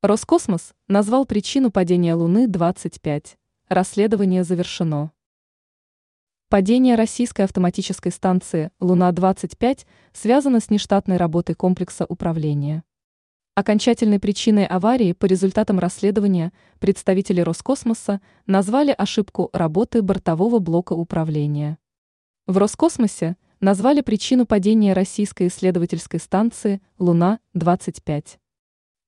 Роскосмос назвал причину падения Луны-25. Расследование завершено. Падение российской автоматической станции «Луна-25» связано с нештатной работой комплекса управления. Окончательной причиной аварии по результатам расследования представители Роскосмоса назвали ошибку работы бортового блока управления. В Роскосмосе назвали причину падения российской исследовательской станции «Луна-25».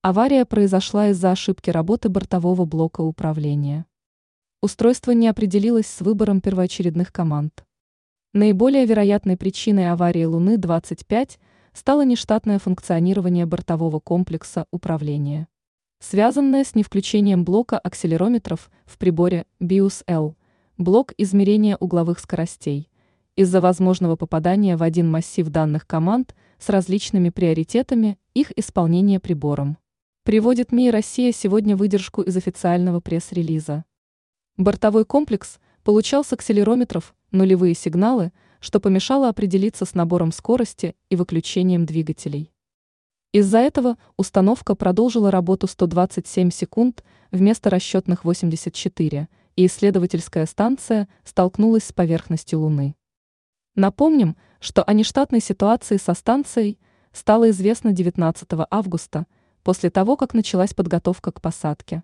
Авария произошла из-за ошибки работы бортового блока управления. Устройство не определилось с выбором первоочередных команд. Наиболее вероятной причиной аварии Луны-25 стало нештатное функционирование бортового комплекса управления. Связанное с невключением блока акселерометров в приборе BIOS-L, блок измерения угловых скоростей, из-за возможного попадания в один массив данных команд с различными приоритетами их исполнения прибором. Приводит МИ «Россия» сегодня выдержку из официального пресс-релиза. Бортовой комплекс получал с акселерометров нулевые сигналы, что помешало определиться с набором скорости и выключением двигателей. Из-за этого установка продолжила работу 127 секунд вместо расчетных 84, и исследовательская станция столкнулась с поверхностью Луны. Напомним, что о нештатной ситуации со станцией стало известно 19 августа – после того, как началась подготовка к посадке.